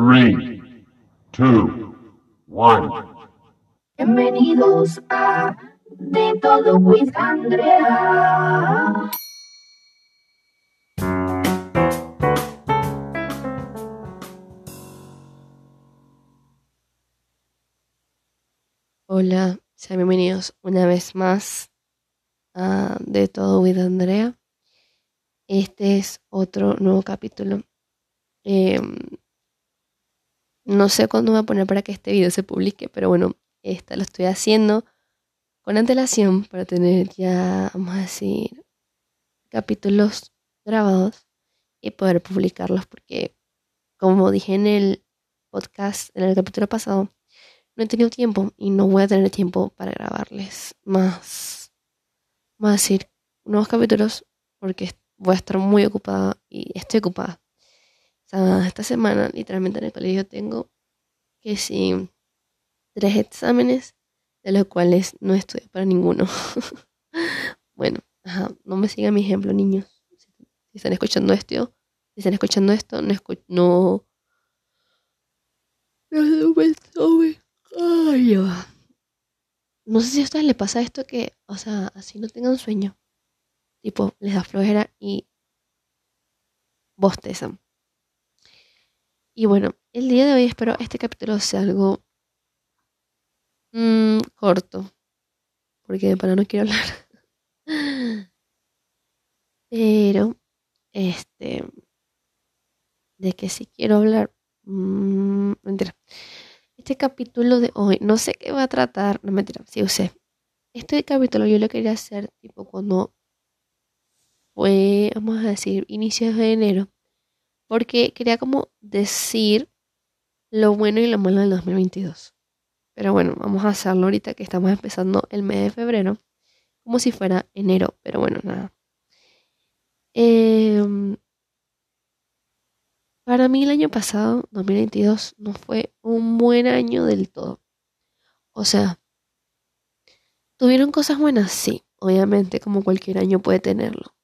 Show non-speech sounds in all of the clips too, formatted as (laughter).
3, 2, 1. Bienvenidos a De Todo with Andrea. Hola, sean bienvenidos una vez más a De Todo with Andrea. Este es otro nuevo capítulo. Em, no sé cuándo voy a poner para que este video se publique, pero bueno, esta lo estoy haciendo con antelación para tener ya, vamos a decir, capítulos grabados y poder publicarlos porque, como dije en el podcast, en el capítulo pasado, no he tenido tiempo y no voy a tener tiempo para grabarles más, más decir, nuevos capítulos porque voy a estar muy ocupada y estoy ocupada. Esta semana literalmente en el colegio tengo que sí tres exámenes de los cuales no estudio para ninguno. (laughs) bueno, no me sigan mi ejemplo, niños. Si están escuchando esto, si están escuchando esto, no escu no no sé si a ustedes les pasa esto que, o sea, así no tengan sueño. Tipo, les da flojera y bostezan. Y bueno, el día de hoy espero este capítulo sea algo mm, corto. Porque para no quiero hablar. (laughs) Pero, este, de que si quiero hablar, mmm, mentira. Este capítulo de hoy, no sé qué va a tratar, no mentira, sí usé. Este capítulo yo lo quería hacer tipo cuando fue, vamos a decir, inicios de enero. Porque quería como decir lo bueno y lo malo del 2022. Pero bueno, vamos a hacerlo ahorita que estamos empezando el mes de febrero. Como si fuera enero, pero bueno, nada. Eh, para mí el año pasado, 2022, no fue un buen año del todo. O sea, ¿tuvieron cosas buenas? Sí, obviamente, como cualquier año puede tenerlo.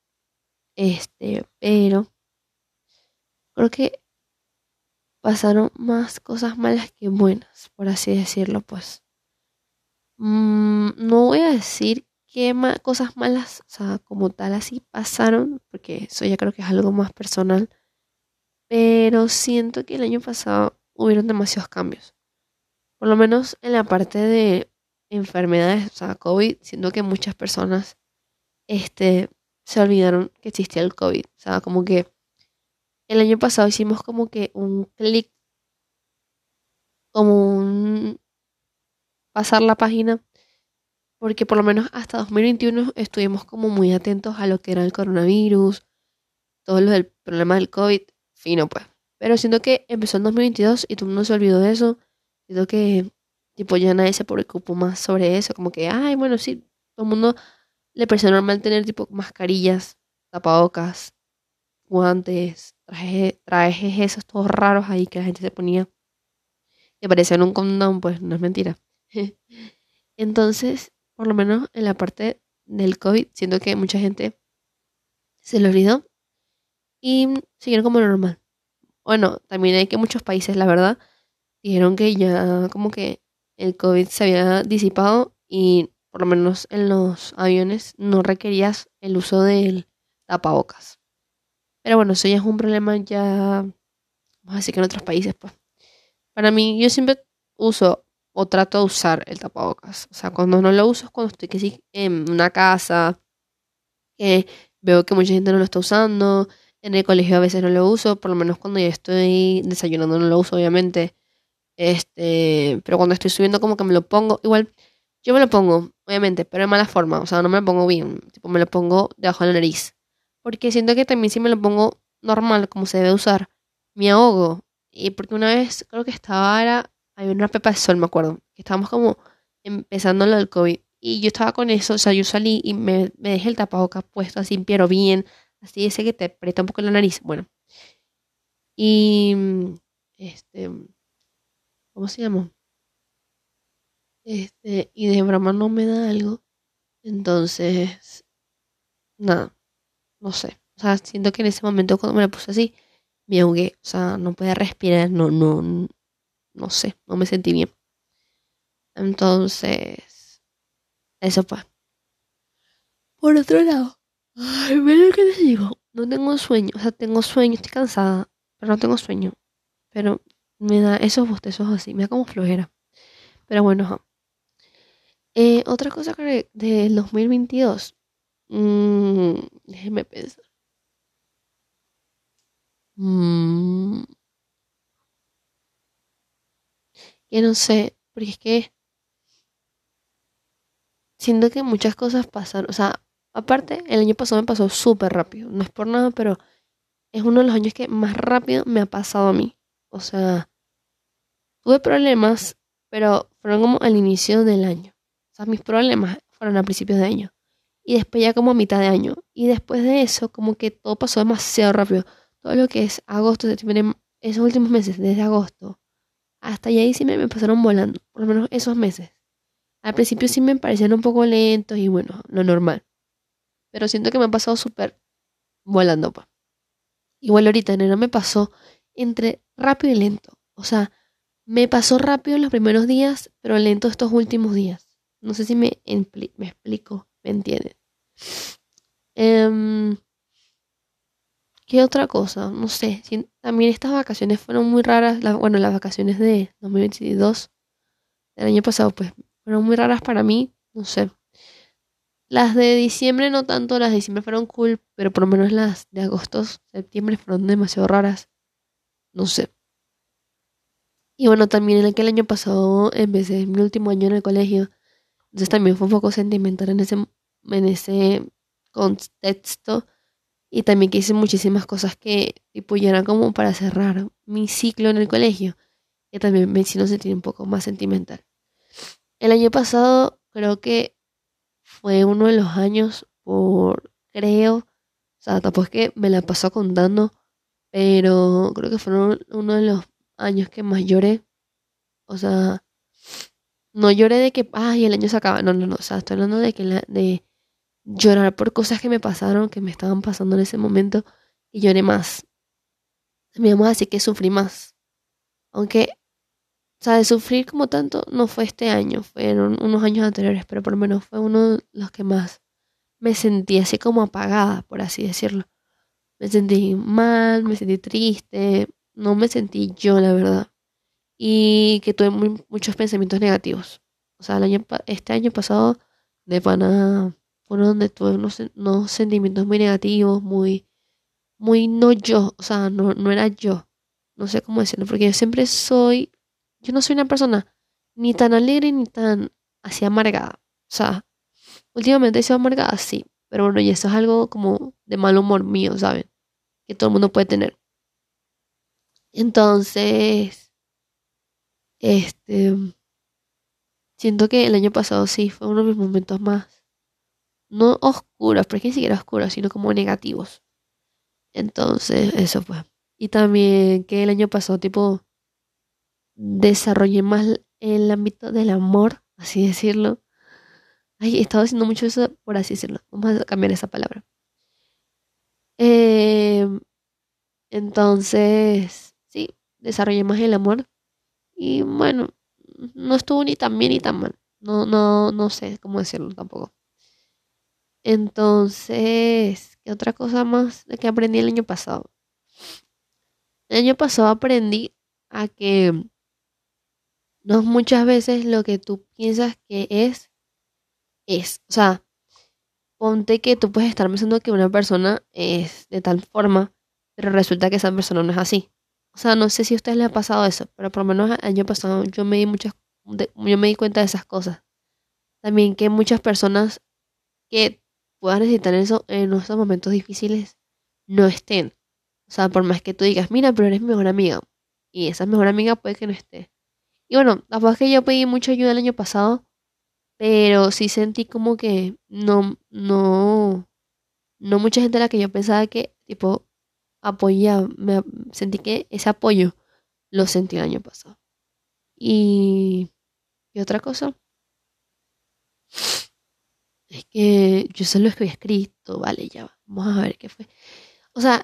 Este, pero creo que pasaron más cosas malas que buenas, por así decirlo, pues. Mm, no voy a decir qué cosas malas, o sea, como tal así pasaron, porque eso ya creo que es algo más personal pero siento que el año pasado hubieron demasiados cambios. Por lo menos en la parte de enfermedades, o sea, COVID, siento que muchas personas este, se olvidaron que existía el COVID. O sea, como que el año pasado hicimos como que un clic, como un pasar la página, porque por lo menos hasta 2021 estuvimos como muy atentos a lo que era el coronavirus, todo lo del problema del COVID fino, pues. Pero siento que empezó en 2022 y todo mundo se olvidó de eso. Siento que, tipo, ya nadie se preocupó más sobre eso. Como que, ay, bueno, sí, todo el mundo le pareció normal tener, tipo, mascarillas, tapabocas, guantes, trajes, trajes esos todos raros ahí que la gente se ponía. Que parecían un condón, pues, no es mentira. (laughs) Entonces, por lo menos en la parte del COVID, siento que mucha gente se le olvidó y siguieron como normal. Bueno, también hay que muchos países, la verdad, dijeron que ya como que el COVID se había disipado y por lo menos en los aviones no requerías el uso del tapabocas. Pero bueno, eso ya es un problema ya, vamos a decir que en otros países, pues. Para mí, yo siempre uso o trato de usar el tapabocas. O sea, cuando no lo uso es cuando estoy que sí, en una casa, que veo que mucha gente no lo está usando, en el colegio a veces no lo uso, por lo menos cuando ya estoy desayunando no lo uso, obviamente. Este, pero cuando estoy subiendo como que me lo pongo, igual yo me lo pongo, obviamente, pero de mala forma, o sea, no me lo pongo bien, tipo me lo pongo debajo de la nariz. Porque siento que también si me lo pongo normal, como se debe usar, me ahogo. Y porque una vez creo que estaba, era, había una pepa de sol, me acuerdo, que estábamos como empezando lo del COVID. Y yo estaba con eso, o sea, yo salí y me, me dejé el tapabocas puesto así, pero bien, Así ese que te aprieta un poco la nariz. Bueno. Y este ¿cómo se llama? Este, y de broma no me da algo. Entonces, nada, no sé. O sea, siento que en ese momento cuando me la puse así, me ahogué, o sea, no podía respirar, no, no, no sé, no me sentí bien. Entonces, eso fue. Por otro lado, ay, lo que les digo, no tengo sueño, o sea, tengo sueño, estoy cansada, pero no tengo sueño. Pero me da esos bostezos así, me da como flojera. Pero bueno, eh, otra cosa que del 2022, mmm, déjenme pensar. Mm, que no sé, porque es que siento que muchas cosas pasaron, o sea, aparte, el año pasado me pasó súper rápido, no es por nada, pero es uno de los años que más rápido me ha pasado a mí. O sea, tuve problemas, pero fueron como al inicio del año. O sea, mis problemas fueron a principios de año. Y después ya como a mitad de año. Y después de eso, como que todo pasó demasiado rápido. Todo lo que es agosto, septiembre, esos últimos meses, desde agosto hasta ya diciembre me pasaron volando. Por lo menos esos meses. Al principio sí me parecían un poco lentos y bueno, lo normal. Pero siento que me ha pasado súper volando, pa. Igual ahorita enero me pasó entre rápido y lento. O sea, me pasó rápido los primeros días, pero lento estos últimos días. No sé si me, me explico, me entienden. Em, ¿Qué otra cosa? No sé. también estas vacaciones fueron muy raras. bueno, las vacaciones de 2022 del año pasado, pues fueron muy raras para mí. No sé. Las de diciembre no tanto, las de diciembre fueron cool, pero por lo menos las de agosto, septiembre fueron demasiado raras. No sé. Y bueno, también en aquel año pasado empecé mi último año en el colegio. Entonces también fue un poco sentimental en ese, en ese contexto. Y también que hice muchísimas cosas que tipo ya eran como para cerrar mi ciclo en el colegio. Que también me hicieron sentir un poco más sentimental. El año pasado creo que fue uno de los años por, creo, o sea, tampoco es que me la pasó contando, pero creo que fueron uno de los años que más lloré. O sea, no lloré de que, ay, el año se acaba. No, no, no. O sea, estoy hablando de que de llorar por cosas que me pasaron, que me estaban pasando en ese momento, y lloré más. También vamos a que sufrí más. Aunque, o sea, de sufrir como tanto no fue este año, fueron unos años anteriores, pero por lo menos fue uno de los que más me sentí así como apagada, por así decirlo. Me sentí mal, me sentí triste, no me sentí yo, la verdad. Y que tuve muchos pensamientos negativos. O sea, el año, este año pasado, de pana, fue donde tuve unos, sentimientos muy negativos, muy, muy no yo. O sea, no, no era yo. No sé cómo decirlo, porque yo siempre soy, yo no soy una persona ni tan alegre ni tan así amargada. O sea, últimamente he sido amargada, sí. Pero bueno, y eso es algo como de mal humor mío, ¿saben? Que todo el mundo puede tener. Entonces, este, siento que el año pasado sí fue uno de mis momentos más, no oscuros, porque ni siquiera oscuros, sino como negativos. Entonces, eso fue. Y también que el año pasado, tipo, desarrollé más el ámbito del amor, así decirlo. Ay, he estado haciendo mucho eso, por así decirlo. Vamos a cambiar esa palabra. Eh, entonces, desarrollé más el amor. Y bueno, no estuvo ni tan bien ni tan mal. No, no, no sé cómo decirlo tampoco. Entonces, ¿qué otra cosa más de que aprendí el año pasado? El año pasado aprendí a que no muchas veces lo que tú piensas que es, es. O sea, ponte que tú puedes estar pensando que una persona es de tal forma, pero resulta que esa persona no es así. O sea, no sé si a ustedes les ha pasado eso, pero por lo menos el año pasado yo me di muchas, yo me di cuenta de esas cosas. También que muchas personas que puedan necesitar eso en esos momentos difíciles no estén. O sea, por más que tú digas, mira, pero eres mi mejor amiga. Y esa mejor amiga puede que no esté. Y bueno, la es que yo pedí mucha ayuda el año pasado, pero sí sentí como que no, no, no mucha gente a la que yo pensaba que, tipo, apoyaba, me sentí que ese apoyo lo sentí el año pasado. Y, y otra cosa es que yo sé lo que escrito, vale, ya vamos a ver qué fue. O sea,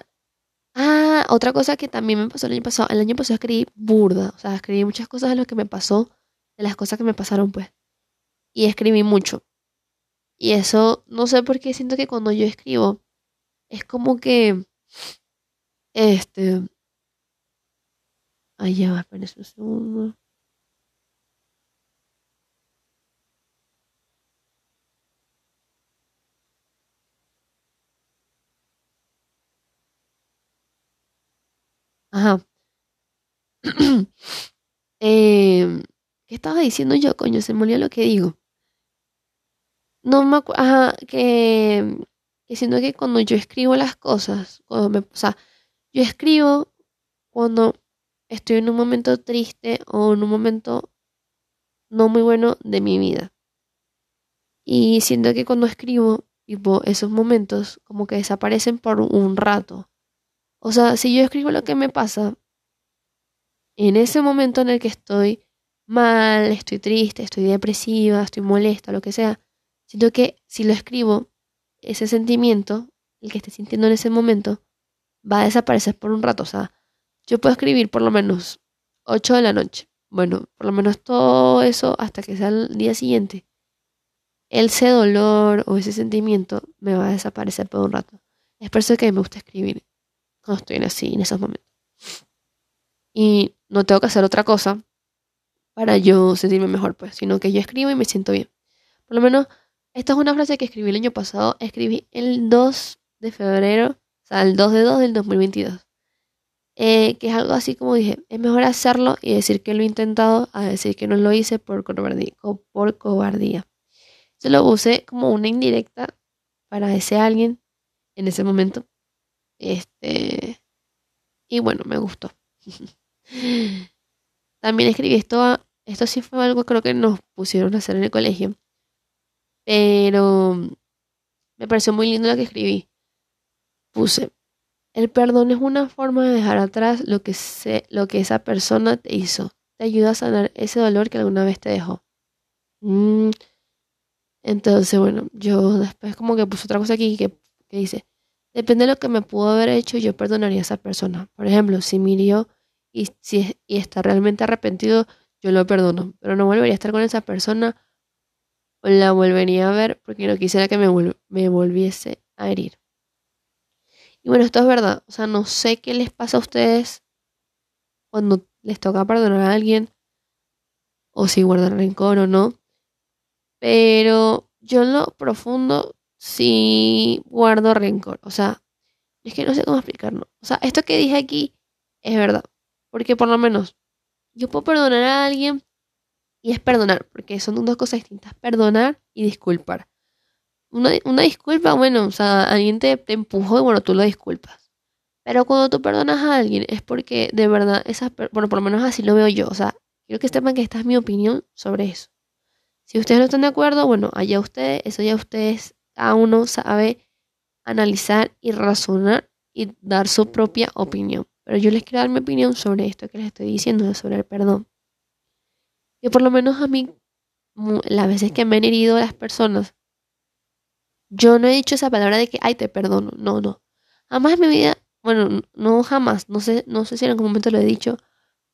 Ah, otra cosa que también me pasó el año pasado. El año pasado escribí burda. O sea, escribí muchas cosas de lo que me pasó, de las cosas que me pasaron, pues. Y escribí mucho. Y eso, no sé por qué siento que cuando yo escribo, es como que. Este. Ay, ya va, espérense un segundo. Ajá. (clears throat) Em, ¿qué estaba diciendo yo, coño? Se me lo que digo. No me acuerdo. Ajá, que, que siento que cuando yo escribo las cosas, cuando me, o sea, yo escribo cuando estoy en un momento triste o en un momento no muy bueno de mi vida. Y siento que cuando escribo, tipo, esos momentos como que desaparecen por un rato. O sea, si yo escribo lo que me pasa, en ese momento en el que estoy mal, estoy triste, estoy depresiva, estoy molesta, lo que sea, siento que si lo escribo, ese sentimiento, el que esté sintiendo en ese momento, va a desaparecer por un rato. O sea, yo puedo escribir por lo menos 8 de la noche. Bueno, por lo menos todo eso hasta que sea el día siguiente. Ese dolor o ese sentimiento me va a desaparecer por un rato. Es por eso que me gusta escribir cuando estoy así, en esos momentos. Y no tengo que hacer otra cosa para yo sentirme mejor, pues, sino que yo escribo y me siento bien. Por lo menos, esta es una frase que escribí el año pasado. Escribí el 2 de febrero, o sea, el 2 de 2 del 2022. Eh, que es algo así como dije, es mejor hacerlo y decir que lo he intentado a decir que no lo hice por cobardía. Por. Yo lo usé como una indirecta para ese alguien en ese momento. Este, y bueno, me gustó. (laughs) También escribí esto, esto sí fue algo creo que nos pusieron a hacer en el colegio. Pero me pareció muy lindo lo que escribí. Puse, el perdón es una forma de dejar atrás lo que, se, lo que esa persona te hizo. Te ayuda a sanar ese dolor que alguna vez te dejó. Mm. Entonces, bueno, yo después como que puse otra cosa aquí que, que dice, depende de lo que me pudo haber hecho, yo perdonaría a esa persona. Por ejemplo, si me hirió y, si, está realmente arrepentido, yo lo perdono. Pero no volvería a estar con esa persona o la volvería a ver porque no quisiera que me, me volviese a herir. Y bueno, esto es verdad. O sea, no sé qué les pasa a ustedes cuando les toca perdonar a alguien o si guardan rencor o no. Pero yo en lo profundo sí guardo rencor. O sea, es que no sé cómo explicarlo. O sea, esto que dije aquí es verdad. Porque por lo menos yo puedo perdonar a alguien y es perdonar, porque son dos cosas distintas, perdonar y disculpar. Una, disculpa, bueno, o sea, alguien te, te empujó y bueno, tú lo disculpas. Pero cuando tú perdonas a alguien es porque de verdad, esas, bueno, por lo menos así lo veo yo. O sea, quiero que sepan que esta es mi opinión sobre eso. Si ustedes no están de acuerdo, bueno, allá ustedes, eso ya ustedes, cada uno sabe analizar y razonar y dar su propia opinión. Pero yo les quiero dar mi opinión sobre esto que les estoy diciendo, sobre el perdón. Que por lo menos a mí, las veces que me han herido las personas, yo no he dicho esa palabra de que, ay, te perdono. No, no. Jamás en mi vida, bueno, no jamás, no sé, no sé si en algún momento lo he dicho,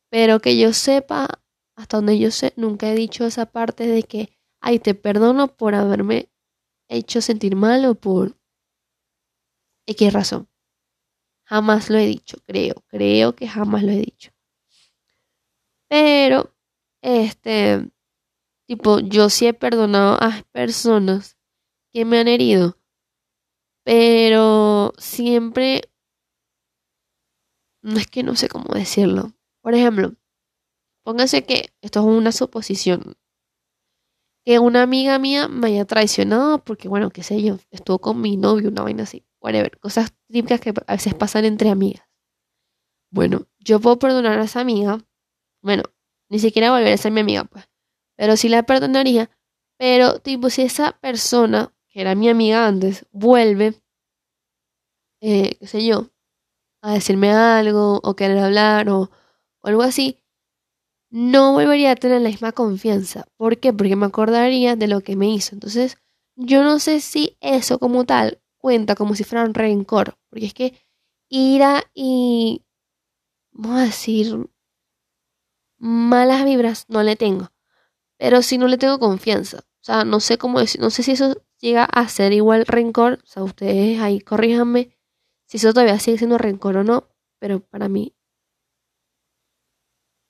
pero que yo sepa, hasta donde yo sé, nunca he dicho esa parte de que, ay, te perdono por haberme hecho sentir mal o por qué razón. Jamás lo he dicho, creo, creo que jamás lo he dicho. Pero, este, tipo, yo sí he perdonado a personas que me han herido, pero siempre, no es que no sé cómo decirlo. Por ejemplo, pónganse que esto es una suposición, que una amiga mía me haya traicionado porque, bueno, qué sé yo, estuvo con mi novio, una vaina así whatever, cosas típicas que a veces pasan entre amigas. Bueno, yo puedo perdonar a esa amiga, bueno, ni siquiera volver a ser mi amiga, pues, pero sí la perdonaría, pero tipo, si esa persona, que era mi amiga antes, vuelve, eh, qué sé yo, a decirme algo, o querer hablar, o, o algo así, no volvería a tener la misma confianza. ¿Por qué? Porque me acordaría de lo que me hizo. Entonces, yo no sé si eso como tal cuenta como si fuera un rencor, porque es que ira y, vamos a decir, malas vibras no le tengo. Pero sí no le tengo confianza. O sea, no sé cómo decir, no sé si eso llega a ser igual rencor. O sea, ustedes ahí corríjanme si eso todavía sigue siendo rencor o no. Pero para mí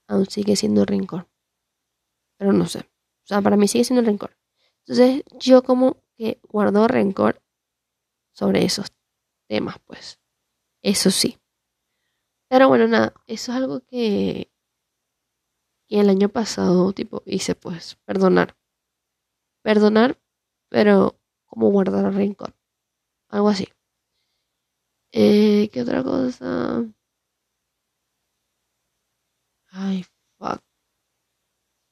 aún sigue siendo rencor. Pero no sé. O sea, para mí sigue siendo rencor. Entonces, yo como que guardo rencor sobre esos temas, pues. Eso sí. Pero bueno, nada, eso es algo que, que el año pasado, tipo, hice, pues, perdonar. Perdonar, pero como guardar rencor. Algo así. Eh, ¿Qué otra cosa? Ay, fuck.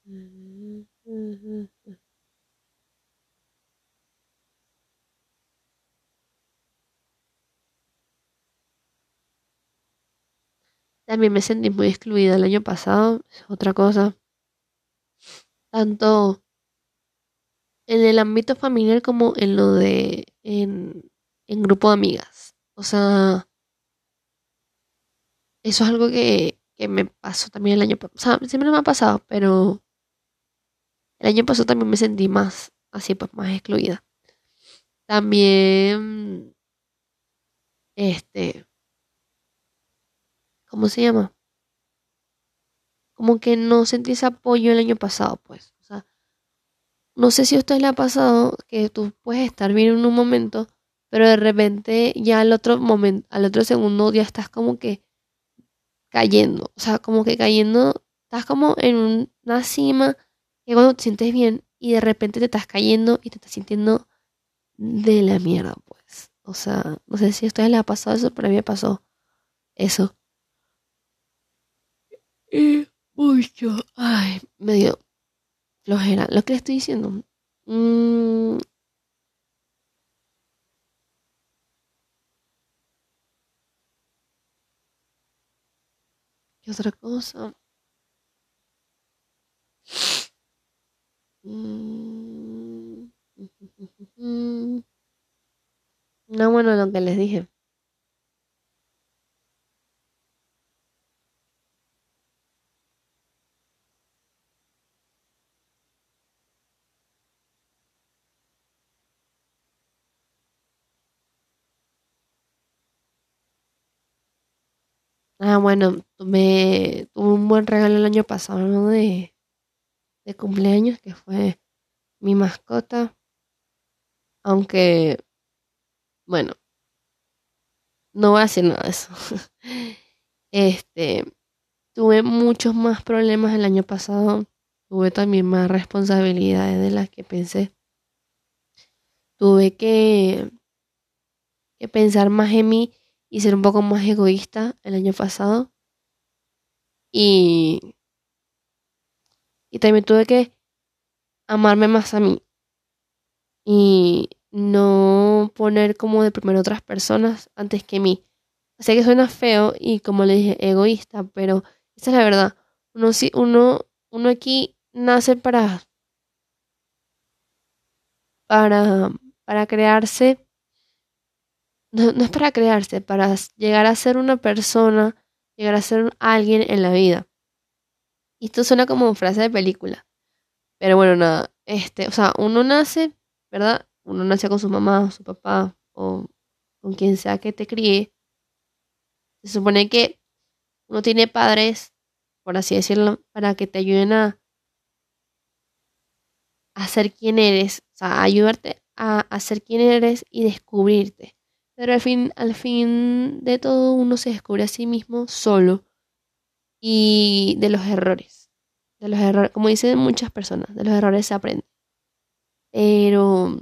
(laughs) También me sentí muy excluida el año pasado, es otra cosa. Tanto en el ámbito familiar como en lo de en, en grupo de amigas. O sea, eso es algo que, que me pasó también el año pasado. O sea, siempre me ha pasado, pero el año pasado también me sentí más, así pues, más excluida. También, este, ¿cómo se llama? Como que no sentí ese apoyo el año pasado, pues. O sea, no sé si a usted le ha pasado que tú puedes estar bien en un momento, pero de repente ya al otro momento, al otro segundo ya estás como que cayendo. O sea, como que cayendo, estás como en una cima que cuando te sientes bien y de repente te estás cayendo y te estás sintiendo de la mierda, pues. O sea, no sé si a ustedes les ha pasado eso, pero a mí me pasó eso. Y mucho, ay, medio flojera. Lo que le estoy diciendo. Mm, ¿Qué otra cosa? Mm, (laughs) No, bueno, lo que les dije. Ah, bueno, me tuve un buen regalo el año pasado, de cumpleaños, que fue mi mascota. Aunque, bueno, no voy a decir nada de eso. (laughs) Este, tuve muchos más problemas el año pasado. Tuve también más responsabilidades de las que pensé. Tuve que, que pensar más en mí y ser un poco más egoísta el año pasado. Y, y también tuve que amarme más a mí. Y no poner como de primero otras personas antes que mí. Sé que suena feo y como le dije, egoísta, pero esa es la verdad. Uno, sí, uno, uno aquí nace para, para, para crearse no, no es para crearse, para llegar a ser una persona, llegar a ser alguien en la vida. Y esto suena como frase de película. Pero bueno, nada, este, o sea, uno nace, ¿verdad? Uno nace con su mamá, su papá, o con quien sea que te críe. Se supone que uno tiene padres, por así decirlo, para que te ayuden a, a ser quien eres, o sea, ayudarte a, a ser quien eres y descubrirte. Pero al fin, al fin de todo uno se descubre a sí mismo solo y de los errores. De los errores, como dicen muchas personas, de los errores se aprende. Pero,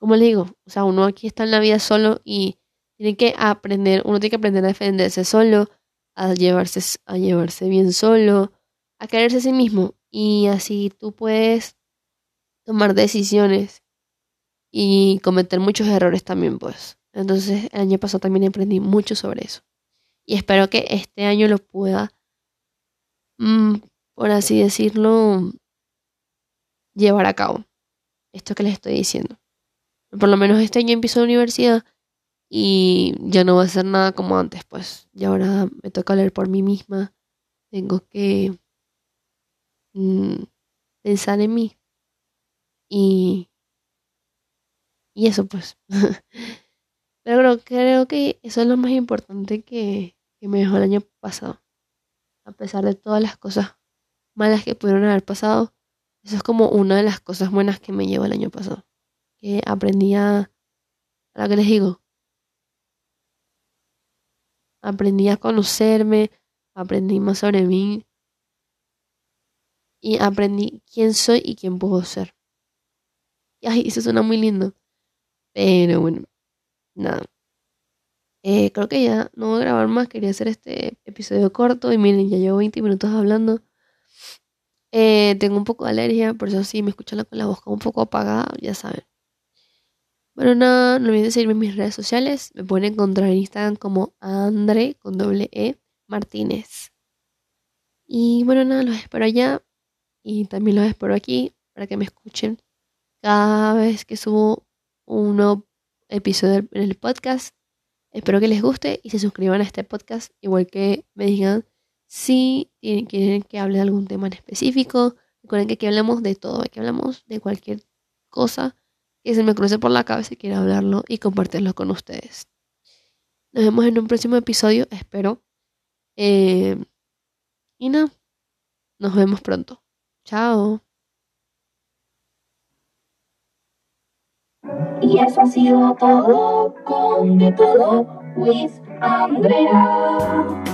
como le digo, o sea, uno aquí está en la vida solo y tiene que aprender, uno tiene que aprender a defenderse solo, a llevarse, a llevarse bien solo, a quererse a sí mismo. Y así tú puedes tomar decisiones y cometer muchos errores también, pues. Entonces, el año pasado también aprendí mucho sobre eso. Y espero que este año lo pueda, mm, por así decirlo, llevar a cabo. Esto que les estoy diciendo. Por lo menos este año empiezo la universidad y ya no va a ser nada como antes, pues. Y ahora me toca leer por mí misma. Tengo que mm, pensar en mí. Y, y eso, pues. (laughs) Pero creo, creo que eso es lo más importante que, que me dejó el año pasado. A pesar de todas las cosas malas que pudieron haber pasado, eso es como una de las cosas buenas que me llevó el año pasado. Que aprendí a, lo que les digo, aprendí a conocerme, aprendí más sobre mí y aprendí quién soy y quién puedo ser. Y eso suena muy lindo. Pero bueno, nada. Eh, creo que ya no voy a grabar más. Quería hacer este episodio corto. Y miren, ya llevo 20 minutos hablando. Eh, tengo un poco de alergia, por eso sí me escuchan con la voz un poco apagada, ya saben. Bueno, nada, no olviden seguirme en mis redes sociales. Me pueden encontrar en Instagram como Andre con doble E Martínez. Y bueno, nada, los espero allá. Y también los espero aquí para que me escuchen cada vez que subo un nuevo episodio en el podcast. Espero que les guste y se suscriban a este podcast, igual que me digan si quieren que hable de algún tema en específico. Recuerden que aquí hablamos de todo, aquí hablamos de cualquier cosa que se me cruce por la cabeza y quiero hablarlo y compartirlo con ustedes. Nos vemos en un próximo episodio, espero. Eh, y no, nos vemos pronto. Chao. Y eso ha sido todo con de todo with Andrea.